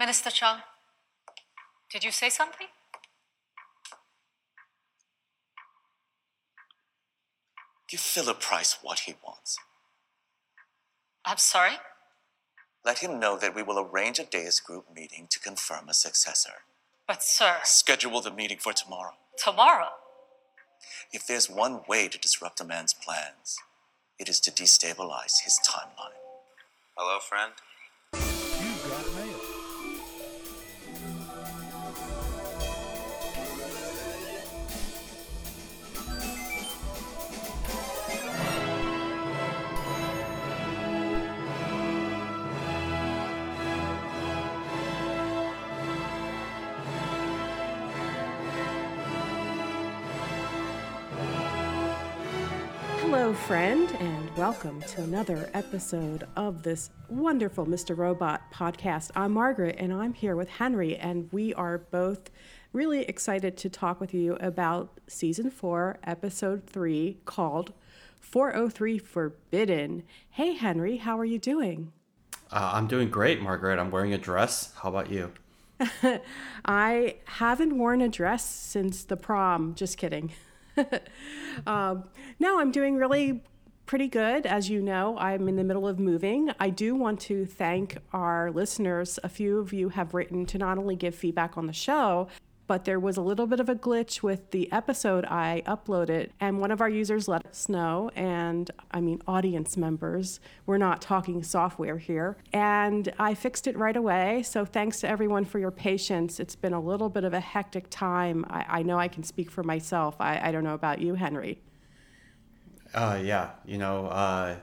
Minister Chung, did you say something? Give Philip Price what he wants. I'm sorry? Let him know that we will arrange a Deus group meeting to confirm a successor. But, sir, Schedule the meeting for tomorrow. tomorrow. If there's one way to disrupt a man's plans, it is to destabilize his timeline. Hello, friend. Friend, and welcome to another episode of this wonderful Mr. Robot podcast. I'm Margaret, and I'm here with Henry, and we are both really excited to talk with you about season four, episode three, called 403 Forbidden. Hey, Henry, how are you doing? Uh, I'm doing great, Margaret. I'm wearing a dress. How about you? I haven't worn a dress since the prom. Just kidding. um, no, I'm doing really pretty good. As you know, I'm in the middle of moving. I do want to thank our listeners. A few of you have written to not only give feedback on the show, but there was a little bit of a glitch with the episode I uploaded, and one of our users let us know, and I mean, audience members, we're not talking software here, and I fixed it right away. So thanks to everyone for your patience. It's been a little bit of a hectic time. I, I know I can speak for myself. I, I don't know about you, Henry. Uh, yeah, you know, uh,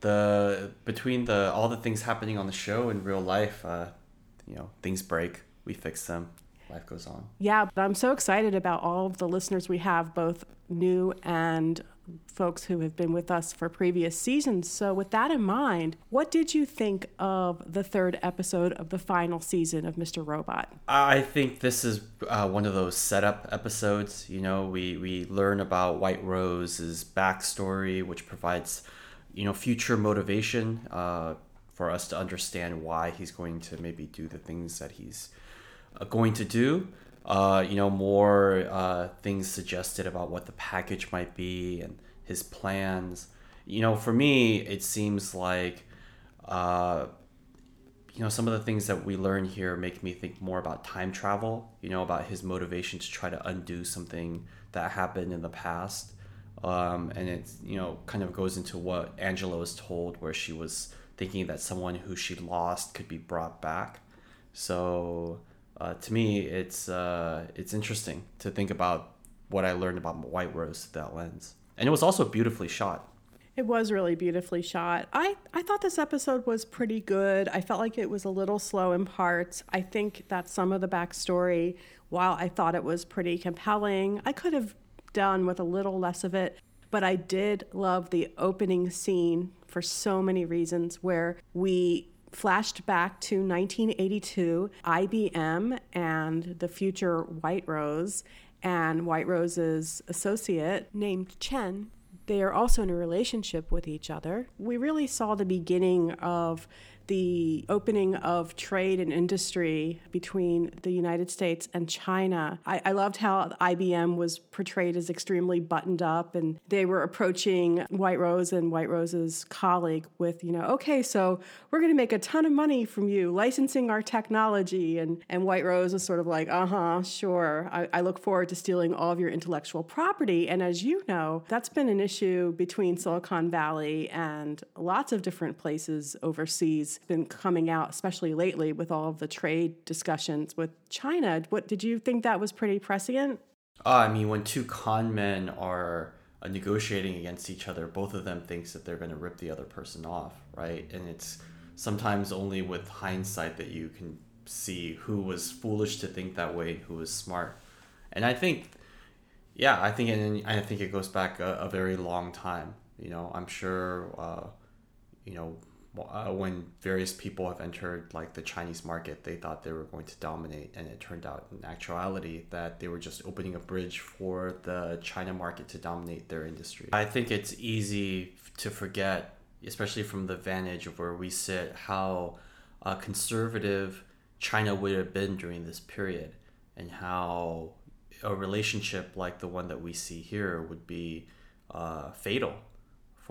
the between the all the things happening on the show and real life, uh, you know, things break. We fix them. Life goes on. Yeah, but I'm so excited about all of the listeners we have, both new and folks who have been with us for previous seasons. So, with that in mind, what did you think of the third episode of the final season of Mr. Robot? I think this is uh, one of those setup episodes. You know, we we learn about White Rose's backstory, which provides, you know, future motivation uh, for us to understand why he's going to maybe do the things that he's going to do. Uh, you know, more uh, things suggested about what the package might be and his plans. You know, for me, it seems like, uh, you know, some of the things that we learn here make me think more about time travel. You know, about his motivation to try to undo something that happened in the past. Um, and it, you know, kind of goes into what Angela was told, where she was thinking that someone who she lost could be brought back. So uh, to me, it's uh, it's interesting to think about what I learned about White Rose through that lens, and it was also beautifully shot. It was really beautifully shot. I, I thought this episode was pretty good. I felt like it was a little slow in parts. I think that some of the backstory, while I thought it was pretty compelling, I could have done with a little less of it. But I did love the opening scene for so many reasons where we flashed back to 1982, IBM and the future White Rose and White Rose's associate named Chen. They are also in a relationship with each other. We really saw the beginning of the opening of trade and industry between the United States and China. I, I, loved how IBM was portrayed as extremely buttoned up, and they were approaching White Rose and White Rose's colleague with, you know, okay, so we're going to make a ton of money from you licensing our technology. And, and White Rose was sort of like, uh huh, sure. I, I look forward to stealing all of your intellectual property. And as you know, that's been an issue between Silicon Valley and lots of different places overseas been coming out, especially lately with all of the trade discussions with China. What did you think that was pretty prescient? Uh, I mean, when two con men are uh, negotiating against each other, both of them thinks that they're going to rip the other person off, right? And it's sometimes only with hindsight that you can see who was foolish to think that way, who was smart. And I think, yeah, I think, and I think it goes back a, a very long time. You know, I'm sure, uh, you know, uh, when various people have entered like the Chinese market, they thought they were going to dominate, and it turned out in actuality that they were just opening a bridge for the China market to dominate their industry. I think it's easy to forget, especially from the vantage of where we sit, how uh, conservative China would have been during this period and how a relationship like the one that we see here would be uh, fatal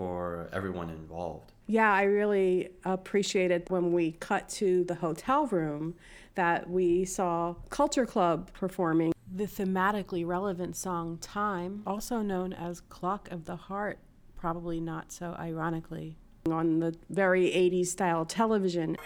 for everyone involved. Yeah, I really appreciated when we cut to the hotel room that we saw Culture Club performing the thematically relevant song Time, also known as Clock of the Heart, probably not so ironically, on the very 80s style television.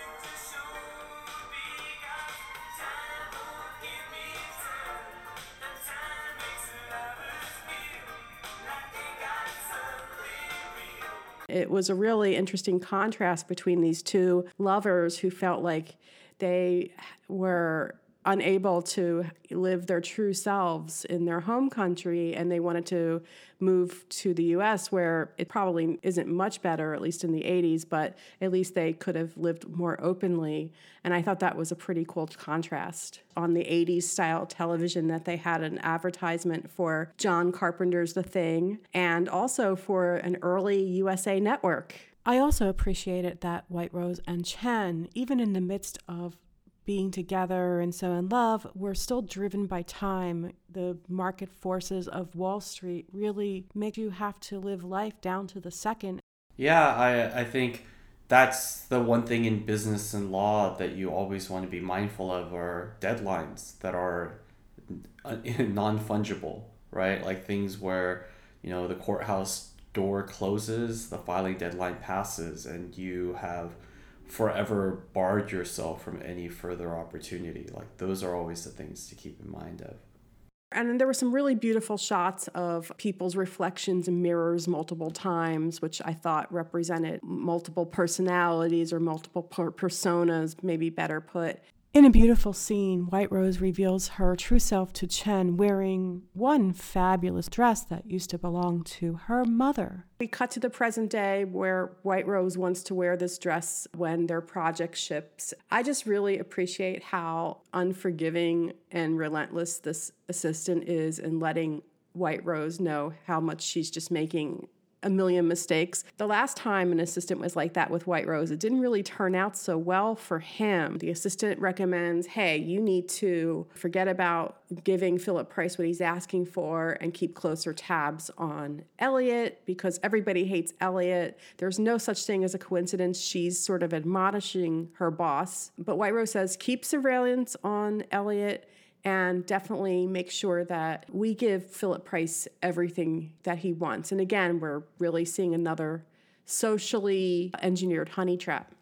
It was a really interesting contrast between these two lovers who felt like they were unable to live their true selves in their home country and they wanted to move to the US where it probably isn't much better at least in the 80s but at least they could have lived more openly. And I thought that was a pretty cool contrast on the 80s style television that they had an advertisement for John Carpenter's The Thing and also for an early USA network. I also appreciated that White Rose and Chen, even in the midst of being together and so in love, we're still driven by time. The market forces of Wall Street really make you have to live life down to the second. Yeah, I, I think that's the one thing in business and law that you always want to be mindful of are deadlines that are non fungible, right? Like things where, you know, the courthouse door closes, the filing deadline passes, and you have forever barred yourself from any further opportunity. Like those are always the things to keep in mind of. And then there were some really beautiful shots of people's reflections in mirrors multiple times, which I thought represented multiple personalities or multiple per- personas, maybe better put. In a beautiful scene, White Rose reveals her true self to Chen wearing one fabulous dress that used to belong to her mother. We cut to the present day where White Rose wants to wear this dress when their project ships. I just really appreciate how unforgiving and relentless this assistant is in letting White Rose know how much she's just making a million mistakes. The last time an assistant was like that with White Rose, it didn't really turn out so well for him. The assistant recommends, hey, you need to forget about giving Philip Price what he's asking for and keep closer tabs on Elliot because everybody hates Elliot. There's no such thing as a coincidence. She's sort of admonishing her boss. But White Rose says, keep surveillance on Elliot and definitely make sure that we give Philip Price everything that he wants. And again, we're really seeing another socially engineered honey trap.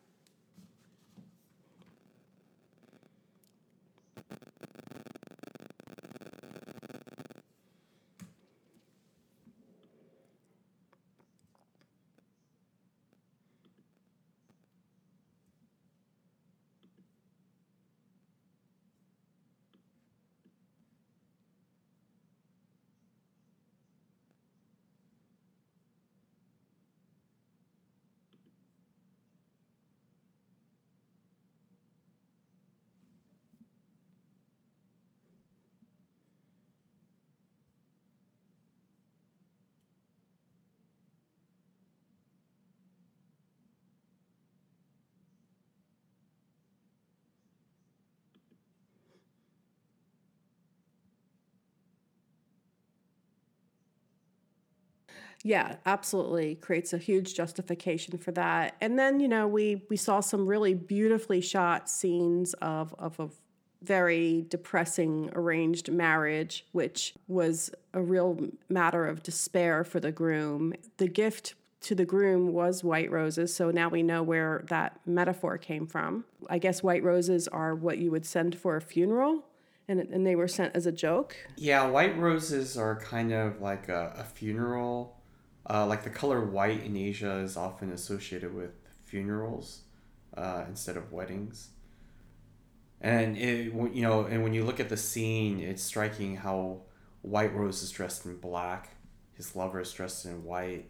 Yeah, absolutely. Creates a huge justification for that. And then, you know, we we saw some really beautifully shot scenes of of a very depressing arranged marriage, which was a real matter of despair for the groom. The gift to the groom was white roses, so now we know where that metaphor came from. I guess white roses are what you would send for a funeral. And, and they were sent as a joke. Yeah, white roses are kind of like a, a funeral uh, like the color white in Asia is often associated with funerals uh, instead of weddings. And it, you know, and when you look at the scene, it's striking how White Rose is dressed in black, his lover is dressed in white,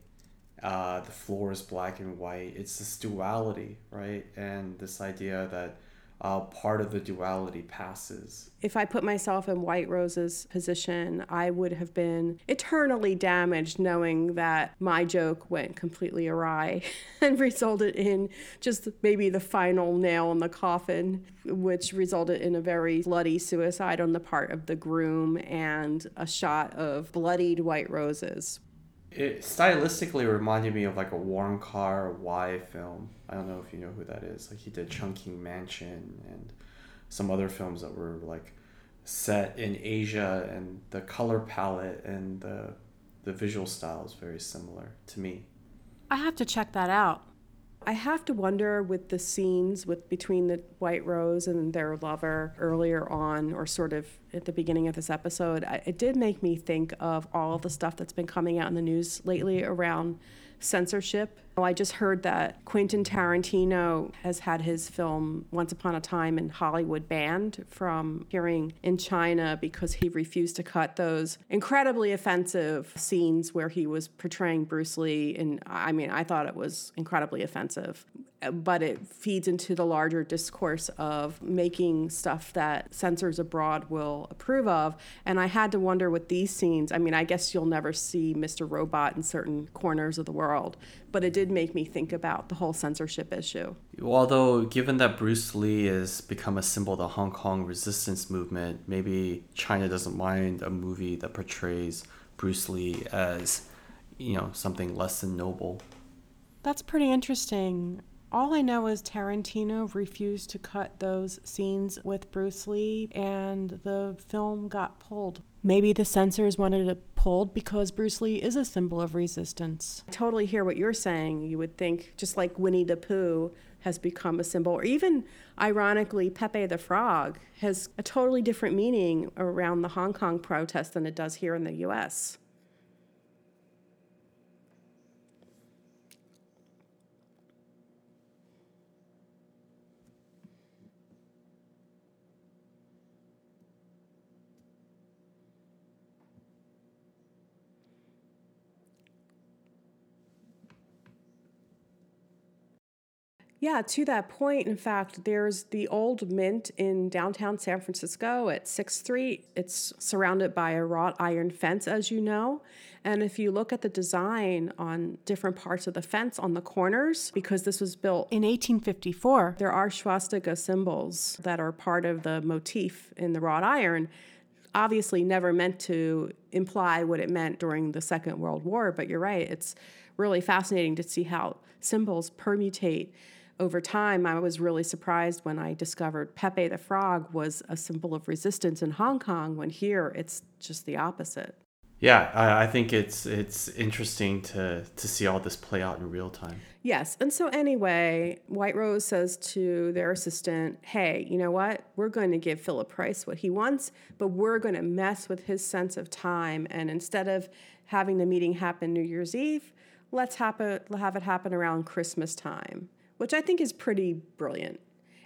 uh, the floor is black and white. It's this duality, right? And this idea that uh, part of the duality passes. If I put myself in White Rose's position, I would have been eternally damaged knowing that my joke went completely awry and resulted in just maybe the final nail in the coffin, which resulted in a very bloody suicide on the part of the groom and a shot of bloodied white roses. It stylistically reminded me of like a Wong Kar Wai film. I don't know if you know who that is. Like he did Chungking Mansion and some other films that were like set in Asia and the color palette and the the visual style is very similar to me. I have to check that out. I have to wonder with the scenes with between the White Rose and their lover earlier on, or sort of at the beginning of this episode, I, it did make me think of all the stuff that's been coming out in the news lately around censorship. Oh, I just heard that Quentin Tarantino has had his film Once Upon a Time in Hollywood banned from appearing in China because he refused to cut those incredibly offensive scenes where he was portraying Bruce Lee. And I mean, I thought it was incredibly offensive but it feeds into the larger discourse of making stuff that censors abroad will approve of. And I had to wonder with these scenes, I mean, I guess you'll never see Mr. Robot in certain corners of the world, but it did make me think about the whole censorship issue. Although, given that Bruce Lee has become a symbol of the Hong Kong resistance movement, maybe China doesn't mind a movie that portrays Bruce Lee as, you know, something less than noble. That's pretty interesting. All I know is Tarantino refused to cut those scenes with Bruce Lee and the film got pulled. Maybe the censors wanted it pulled because Bruce Lee is a symbol of resistance. I totally hear what you're saying. You would think, just like Winnie the Pooh has become a symbol, or even ironically, Pepe the Frog has a totally different meaning around the Hong Kong protest than it does here in the US. Yeah, to that point, in fact, there's the old mint in downtown San Francisco at 6th Street. It's surrounded by a wrought iron fence, as you know. And if you look at the design on different parts of the fence on the corners, because this was built in 1854, there are swastika symbols that are part of the motif in the wrought iron obviously never meant to imply what it meant during the Second World War, but you're right. It's really fascinating to see how symbols permutate over time, I was really surprised when I discovered Pepe the Frog was a symbol of resistance in Hong Kong, when here it's just the opposite. Yeah, I, I think it's it's interesting to to see all this play out in real time. Yes, and so anyway, White Rose says to their assistant, "Hey, you know what? We're going to give Philip Price what he wants, but we're going to mess with his sense of time. And instead of having the meeting happen New Year's Eve, let's have it, have it happen around Christmas time." Which I think is pretty brilliant.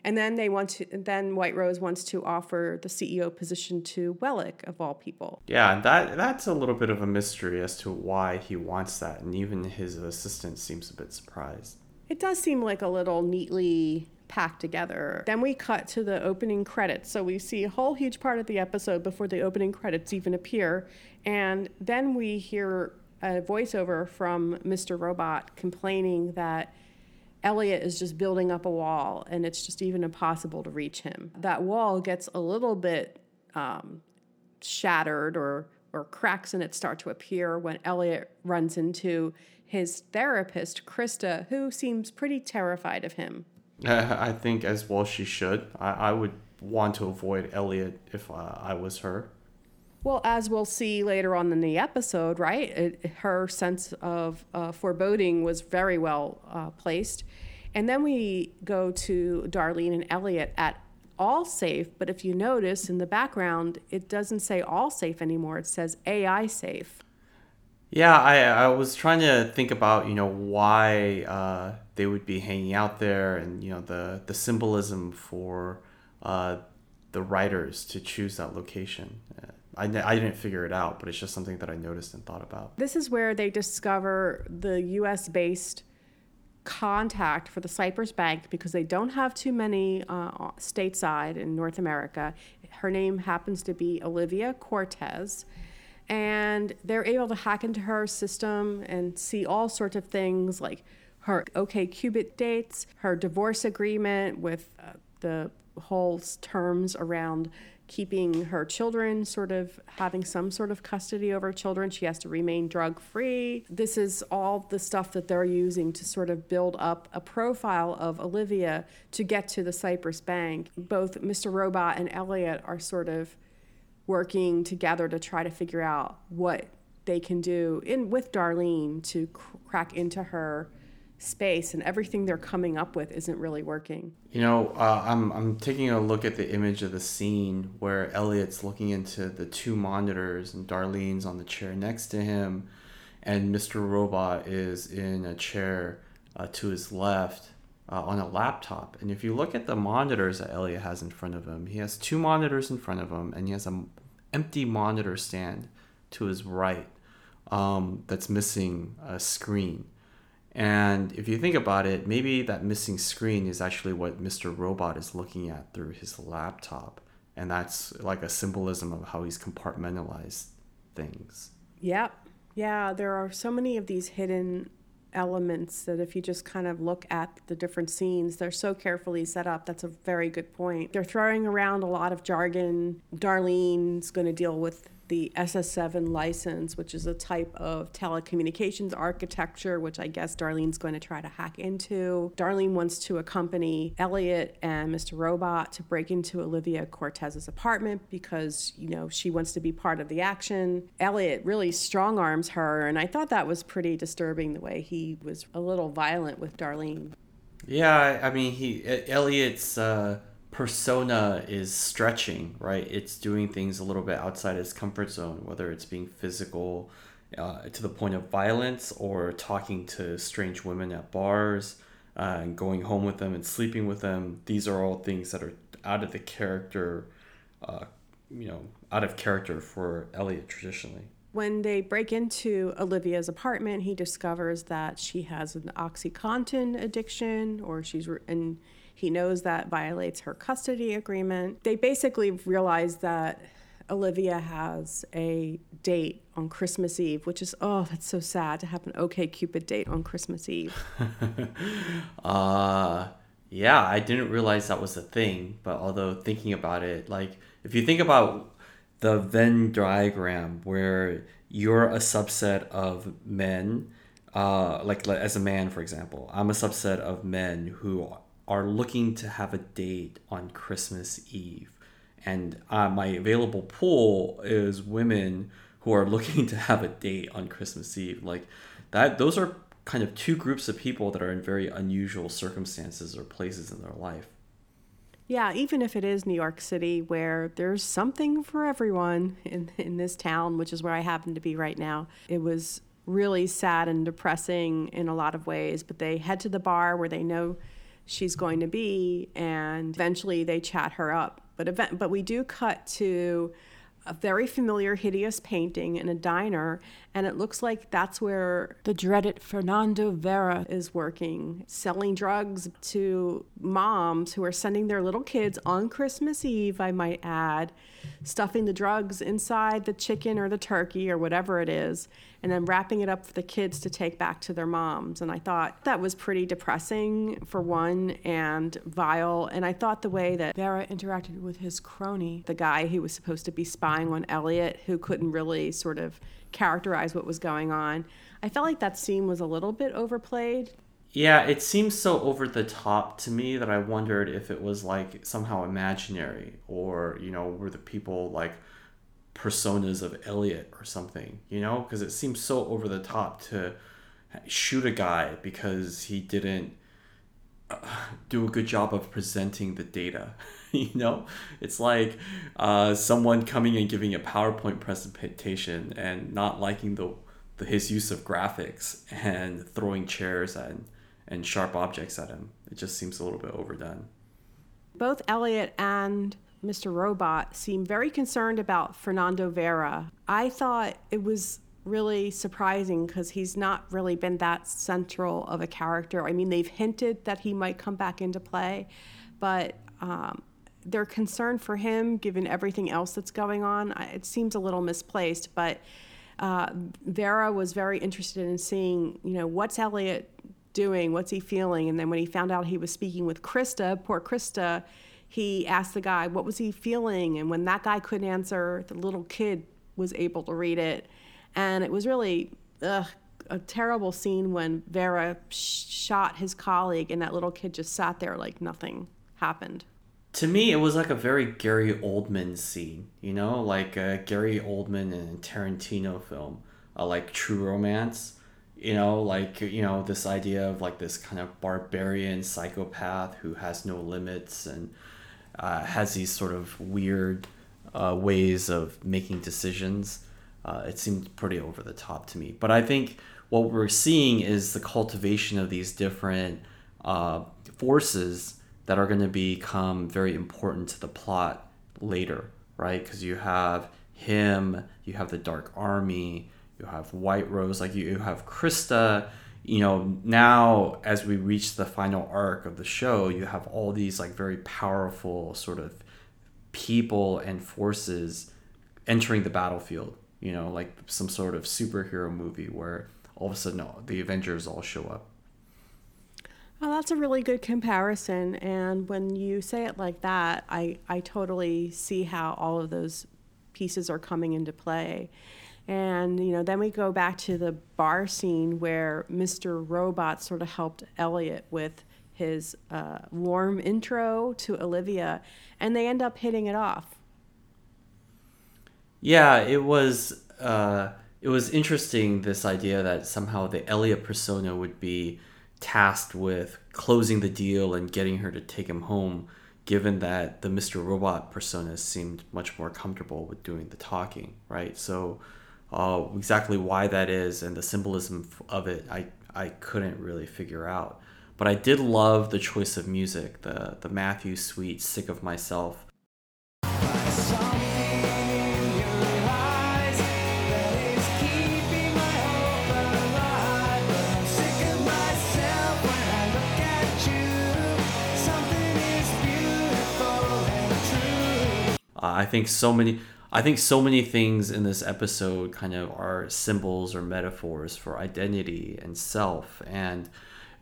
And then they want to. Then White Rose wants to offer the CEO position to Wellick, of all people. Yeah, and that that's a little bit of a mystery as to why he wants that, and even his assistant seems a bit surprised. It does seem like a little neatly packed together. Then we cut to the opening credits. So we see a whole huge part of the episode before the opening credits even appear. And then we hear a voiceover from Mr. Robot complaining that Elliot is just building up a wall and it's just even impossible to reach him. That wall gets a little bit um, shattered or, or cracks in it start to appear when Elliot runs into his therapist, Krista, who seems pretty terrified of him. I think as well she should. I, I would want to avoid Elliot if uh, I was her. Well, as we'll see later on in the episode, right? It, her sense of uh, foreboding was very well uh, placed. And then we go to Darlene and Elliot at All Safe, but if you notice in the background, it doesn't say All Safe anymore. It says AI safe. Yeah, I, I was trying to think about, you know, why uh, they would be hanging out there and, you know, the, the symbolism for uh, the writers to choose that location. I, I didn't figure it out, but it's just something that I noticed and thought about. This is where they discover the US based contact for the Cyprus Bank because they don't have too many uh, stateside in North America. Her name happens to be Olivia Cortez. And they're able to hack into her system and see all sorts of things like her OK Cupid dates, her divorce agreement with uh, the whole terms around keeping her children, sort of having some sort of custody over children. She has to remain drug free. This is all the stuff that they're using to sort of build up a profile of Olivia to get to the Cyprus Bank. Both Mr. Robot and Elliot are sort of working together to try to figure out what they can do in with Darlene to cr- crack into her space and everything they're coming up with isn't really working. You know, uh, I'm I'm taking a look at the image of the scene where Elliot's looking into the two monitors and Darlene's on the chair next to him, and Mr. Robot is in a chair uh, to his left uh, on a laptop. And if you look at the monitors that Elliot has in front of him, he has two monitors in front of him, and he has an empty monitor stand to his right um, that's missing a screen. And if you think about it, maybe that missing screen is actually what Mr. Robot is looking at through his laptop. And that's like a symbolism of how he's compartmentalized things. Yep. Yeah, there are so many of these hidden elements that if you just kind of look at the different scenes, they're so carefully set up. That's a very good point. They're throwing around a lot of jargon. Darlene's going to deal with the SS7 license, which is a type of telecommunications architecture, which I guess Darlene's going to try to hack into. Darlene wants to accompany Elliot and Mr. Robot to break into Olivia Cortez's apartment because, you know, she wants to be part of the action. Elliot really strong arms her, and I thought that was pretty disturbing the way he was a little violent with Darlene. Yeah, I mean, he Elliot's uh, persona is stretching, right? It's doing things a little bit outside its comfort zone, whether it's being physical uh, to the point of violence or talking to strange women at bars uh, and going home with them and sleeping with them. These are all things that are out of the character, uh, you know, out of character for Elliot traditionally. When they break into Olivia's apartment, he discovers that she has an OxyContin addiction, or she's re- he knows that violates her custody agreement. They basically realize that Olivia has a date on Christmas Eve, which is oh, that's so sad to have an OK Cupid date on Christmas Eve. uh yeah, I didn't realize that was a thing, but although thinking about it, like if you think about the Venn diagram where you're a subset of men, uh, like as a man, for example, I'm a subset of men who are looking to have a date on Christmas Eve. And uh, my available pool is women who are looking to have a date on Christmas Eve. Like that, those are kind of two groups of people that are in very unusual circumstances or places in their life. Yeah, even if it is New York City, where there's something for everyone in, in this town, which is where I happen to be right now, it was really sad and depressing in a lot of ways. But they head to the bar where they know she's going to be, and eventually they chat her up. But event, but we do cut to a very familiar, hideous painting in a diner, and it looks like that's where the dreaded Fernando Vera is working, selling drugs to moms who are sending their little kids on Christmas Eve, I might add, stuffing the drugs inside the chicken or the turkey or whatever it is, and then wrapping it up for the kids to take back to their moms. And I thought that was pretty depressing for one and vile. And I thought the way that Vera interacted with his crony, the guy who was supposed to be spying on Elliot, who couldn't really sort of characterize what was going on, I felt like that scene was a little bit overplayed. Yeah, it seems so over the top to me that I wondered if it was like somehow imaginary or, you know, were the people like personas of Elliot or something, you know? Because it seems so over the top to shoot a guy because he didn't uh, do a good job of presenting the data. you know, it's like uh, someone coming and giving a PowerPoint presentation and not liking the, the his use of graphics and throwing chairs and and sharp objects at him. It just seems a little bit overdone. Both Elliot and Mr. Robot seem very concerned about Fernando Vera. I thought it was really surprising because he's not really been that central of a character. I mean, they've hinted that he might come back into play, but um, their concern for him, given everything else that's going on, it seems a little misplaced. But uh, Vera was very interested in seeing, you know, what's Elliot doing, what's he feeling, and then when he found out he was speaking with Krista, poor Krista, he asked the guy what was he feeling, and when that guy couldn't answer, the little kid was able to read it, and it was really ugh, a terrible scene when Vera sh- shot his colleague, and that little kid just sat there like nothing happened. To me, it was like a very Gary Oldman scene, you know, like a Gary Oldman in Tarantino film, like True Romance. You know, like you know this idea of like this kind of barbarian psychopath who has no limits and uh, has these sort of weird uh, ways of making decisions. Uh, it seemed pretty over the top to me. But I think what we're seeing is the cultivation of these different uh, forces that are going to become very important to the plot later, right? Because you have him, you have the Dark Army, you have White Rose, like you, have Krista. You know, now as we reach the final arc of the show, you have all these like very powerful sort of people and forces entering the battlefield. You know, like some sort of superhero movie where all of a sudden the Avengers all show up. Well, that's a really good comparison. And when you say it like that, I, I totally see how all of those pieces are coming into play. And, you know, then we go back to the bar scene where Mr. Robot sort of helped Elliot with his uh, warm intro to Olivia, and they end up hitting it off. Yeah, it was uh, it was interesting this idea that somehow the Elliot persona would be tasked with closing the deal and getting her to take him home, given that the Mr. Robot persona seemed much more comfortable with doing the talking, right? So uh, exactly why that is and the symbolism of it, I I couldn't really figure out. But I did love the choice of music, the the Matthew Sweet "Sick of Myself." I think so many. I think so many things in this episode kind of are symbols or metaphors for identity and self, and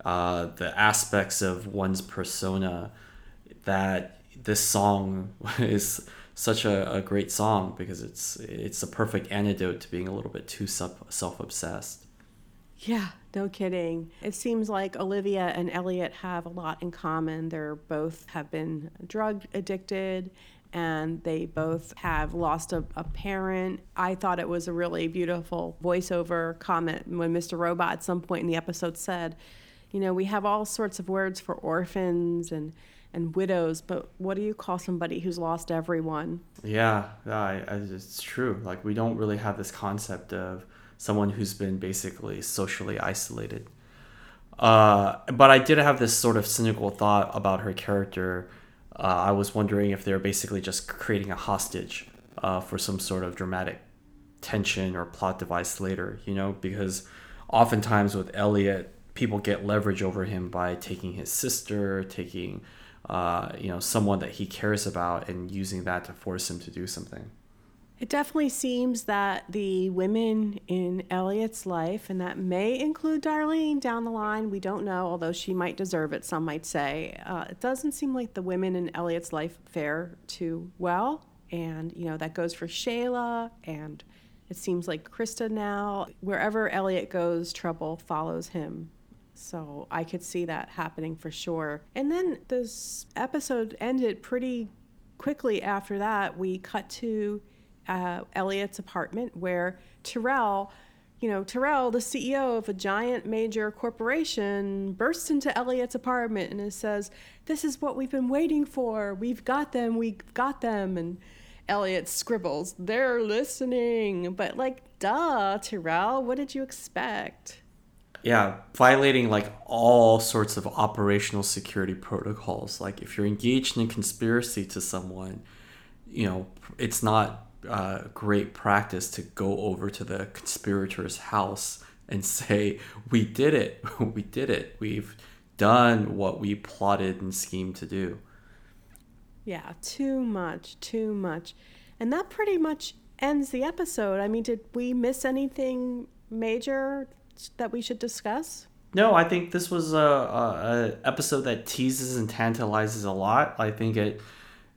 uh, the aspects of one's persona that this song is such a, a great song because it's it's a perfect antidote to being a little bit too self obsessed. Yeah, no kidding. It seems like Olivia and Elliot have a lot in common. They're both have been drug addicted and they both have lost a, a, parent. I thought it was a really beautiful voiceover comment when Mr. Robot at some point in the episode said, You know, we have all sorts of words for orphans and, and widows, but what do you call somebody who's lost everyone? Yeah, I, I, it's true. Like, we don't really have this concept of someone who's been basically socially isolated. Uh, but I did have this sort of cynical thought about her character uh, I was wondering if they're basically just creating a hostage uh, for some sort of dramatic tension or plot device later, you know, because oftentimes with Elliot, people get leverage over him by taking his sister, taking, uh, you know, someone that he cares about and using that to force him to do something. It definitely seems that the women in Elliot's life, and that may include Darlene down the line, we don't know, although she might deserve it, some might say. Uh, it doesn't seem like the women in Elliot's life fare too well. And, you know, that goes for Shayla, and it seems like Krista now. Wherever Elliot goes, trouble follows him. So I could see that happening for sure. And then this episode ended pretty quickly after that. We cut to uh, Elliot's apartment where Tyrell, you know, Tyrell, the CEO of a giant major corporation, bursts into Elliot's apartment and says, This is what we've been waiting for. We've got them. We've got them. And Elliot scribbles, They're listening. But, like, duh, Tyrell, what did you expect? Yeah, violating like all sorts of operational security protocols. Like, if you're engaged in a conspiracy to someone, you know, it's not uh, great practice to go over to the conspirator's house and say, "We did it. we did it. We've done what we plotted and schemed to do." Yeah, too much, too much. And that pretty much ends the episode. I mean, did we miss anything major that we should discuss? No, I think this was a, a, a episode that teases and tantalizes a lot. I think it.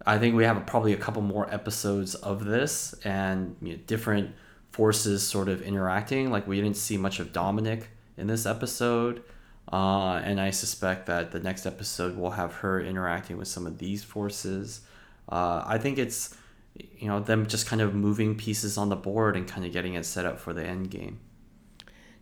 I think we have probably a couple more episodes of this and you know, different forces sort of interacting. Like we didn't see much of Dominique in this episode, uh, and I suspect that the next episode will have her interacting with some of these forces. Uh, I think it's you know them just kind of moving pieces on the board and kind of getting it set up for the end game.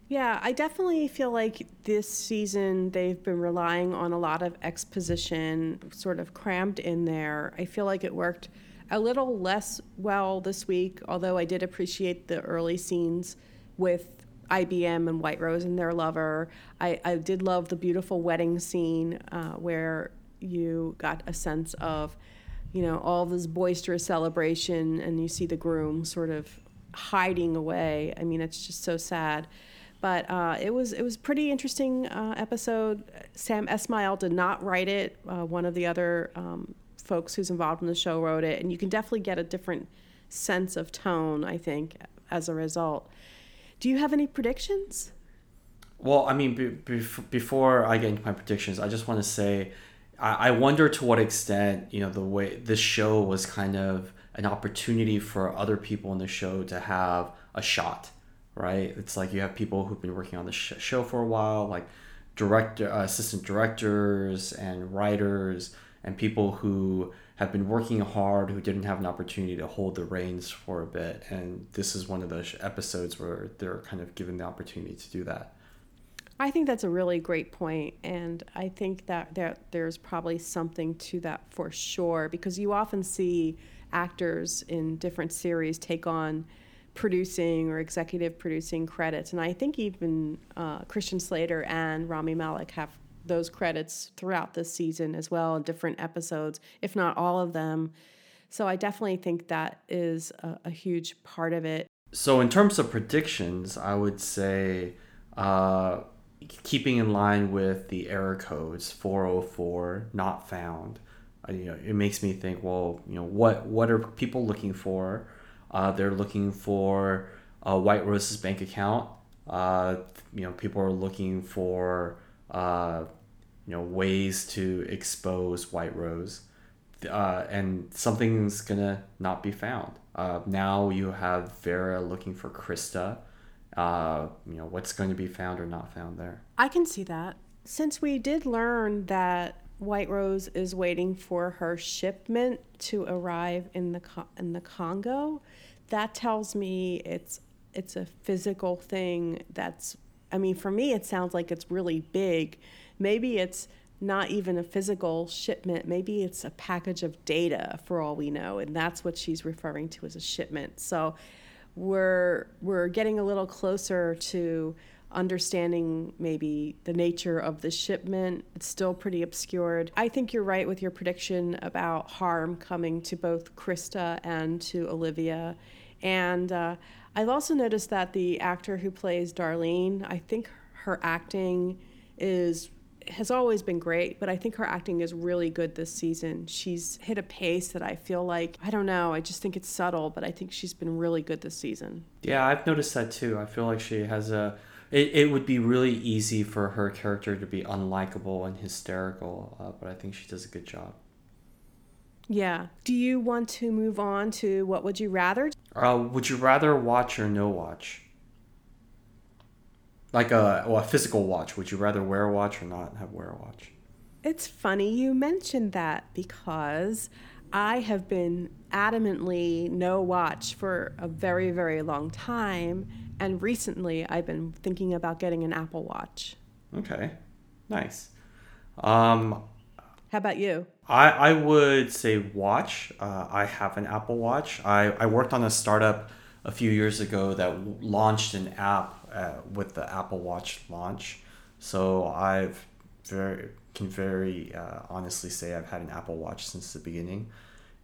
Yeah, I definitely feel like this season they've been relying on a lot of exposition sort of crammed in there. I feel like it worked a little less well this week, although I did appreciate the early scenes with IBM and White Rose and their lover. I, I did love the beautiful wedding scene uh, where you got a sense of, you know, all this boisterous celebration and you see the groom sort of hiding away. I mean, it's just so sad. But uh, it was it was pretty interesting uh, episode. Sam Esmail did not write it. Uh, one of the other um, folks who's involved in the show wrote it, and you can definitely get a different sense of tone. I think as a result. Do you have any predictions? Well, I mean, be, be, before I get into my predictions, I just want to say, I, I wonder to what extent you know the way this show was kind of an opportunity for other people in the show to have a shot right? It's like you have people who've been working on the sh- show for a while, like director, uh, assistant directors, and writers, and people who have been working hard who didn't have an opportunity to hold the reins for a bit. And this is one of those episodes where they're kind of given the opportunity to do that. I think that's a really great point, and I think that there, there's probably something to that for sure because you often see actors in different series take on producing or executive producing credits. And I think even uh, Christian Slater and Rami Malek have those credits throughout this season as well in different episodes, if not all of them. So I definitely think that is a, a huge part of it. So, in terms of predictions, I would say uh, keeping in line with the error codes 404 not found. Uh, you know, it makes me think, well, you know, what what are people looking for? Uh, they're looking for White Rose's bank account. Uh, you know, people are looking for uh, you know ways to expose White Rose, uh, and something's gonna not be found. Uh, now you have Vera looking for Krista. Uh, you know what's going to be found or not found there. I can see that. Since we did learn that White Rose is waiting for her shipment to arrive in the in the Congo, that tells me it's it's a physical thing that's I mean for me it sounds like it's really big. Maybe it's not even a physical shipment. Maybe it's a package of data for all we know, and that's what she's referring to as a shipment. So we're we're getting a little closer to understanding maybe the nature of the shipment. It's still pretty obscured. I think you're right with your prediction about harm coming to both Krista and to Olivia. And uh, I've also noticed that the actor who plays Darlene, I think her acting is has always been great, but I think her acting is really good this season. She's hit a pace that I feel like, I don't know, I just think it's subtle, but I think she's been really good this season. Yeah, I've noticed that too. I feel like she has a it, it would be really easy for her character to be unlikable and hysterical, uh, but I think she does a good job. Yeah. Do you want to move on to what would you rather? Uh, would you rather watch or no watch? Like a, well, a physical watch. Would you rather wear a watch or not have wear a watch? It's funny you mentioned that because I have been adamantly no watch for a very, very long time. And recently I've been thinking about getting an Apple Watch. Okay, nice. Um, How about you? I, I would say watch. Uh, I have an Apple Watch. I, I worked on a startup a few years ago that launched an app uh, with the Apple Watch launch. So I've very can very uh, honestly say I've had an Apple Watch since the beginning,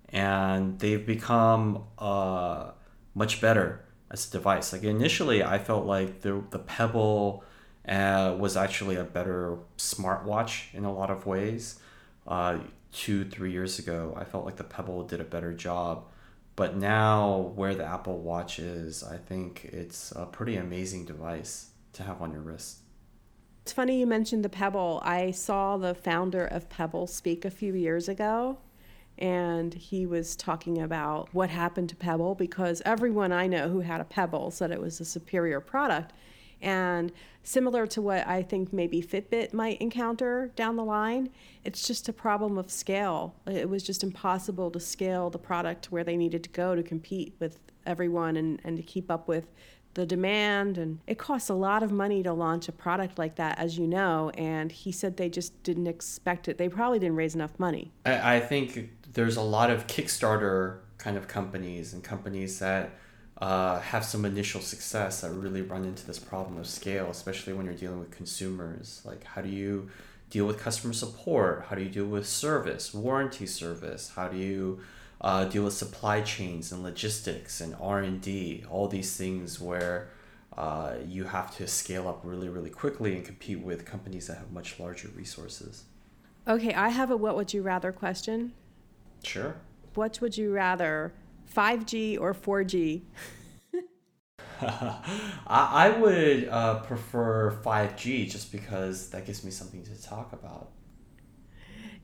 and they've become uh, much better as a device. Like initially, I felt like the the Pebble uh, was actually a better smartwatch in a lot of ways. Uh, two three years ago, I felt like the Pebble did a better job. But now, where the Apple Watch is, I think it's a pretty amazing device to have on your wrist. It's funny you mentioned the Pebble. I saw the founder of Pebble speak a few years ago, and he was talking about what happened to Pebble because everyone I know who had a Pebble said it was a superior product. And similar to what I think maybe Fitbit might encounter down the line, it's just a problem of scale. It was just impossible to scale the product where they needed to go to compete with everyone and, and to keep up with the demand and it costs a lot of money to launch a product like that as you know and he said they just didn't expect it they probably didn't raise enough money I, I think there's a lot of kickstarter kind of companies and companies that uh, have some initial success that really run into this problem of scale especially when you're dealing with consumers. Like how do you deal with customer support? How do you deal with service warranty service? How do you uh, deal with supply chains and logistics and r&d all these things where uh, you have to scale up really really quickly and compete with companies that have much larger resources. Okay i have a what would you rather question sure what would you rather 5g or 4g I, I would uh, prefer 5g just because that gives me something to talk about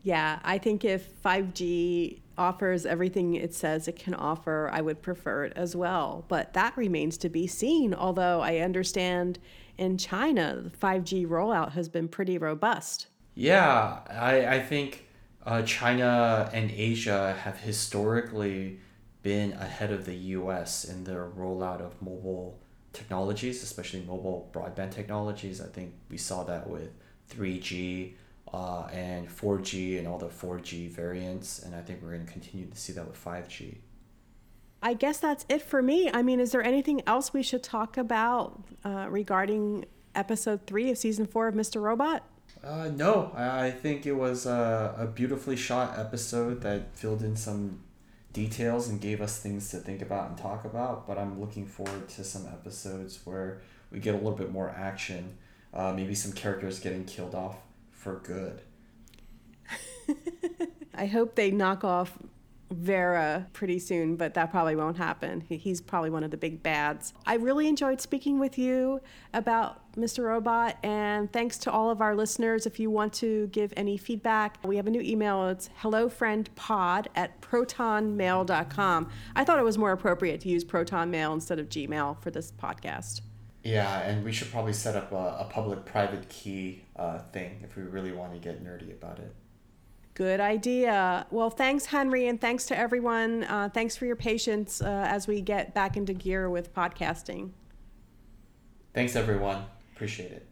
yeah i think if 5g offers everything it says it can offer, I would prefer it as well. But that remains to be seen, although I understand in China, the 5G rollout has been pretty robust. Yeah, I, I think uh, China and Asia have historically been ahead of the US in their rollout of mobile technologies, especially mobile broadband technologies. I think we saw that with 3G uh, and 4G and all the 4G variants. And I think we're going to continue to see that with 5G. I guess that's it for me. I mean, is there anything else we should talk about uh, regarding episode three of season four of Mr. Robot? Uh, no, I think it was a, a beautifully shot episode that filled in some details and gave us things to think about and talk about. But I'm looking forward to some episodes where we get a little bit more action, uh, maybe some characters getting killed off for good. I hope they knock off Vera pretty soon, but that probably won't happen. He's probably one of the big bads. I really enjoyed speaking with you about Mr. Robot, and thanks to all of our listeners. If you want to give any feedback, we have a new email. It's hellofriendpod at protonmail.com. I thought it was more appropriate to use Proton Mail instead of Gmail for this podcast. Yeah, and we should probably set up a, a public private key uh, thing if we really want to get nerdy about it. Good idea. Well, thanks, Henry, and thanks to everyone. Uh, thanks for your patience uh, as we get back into gear with podcasting. Thanks, everyone. Appreciate it.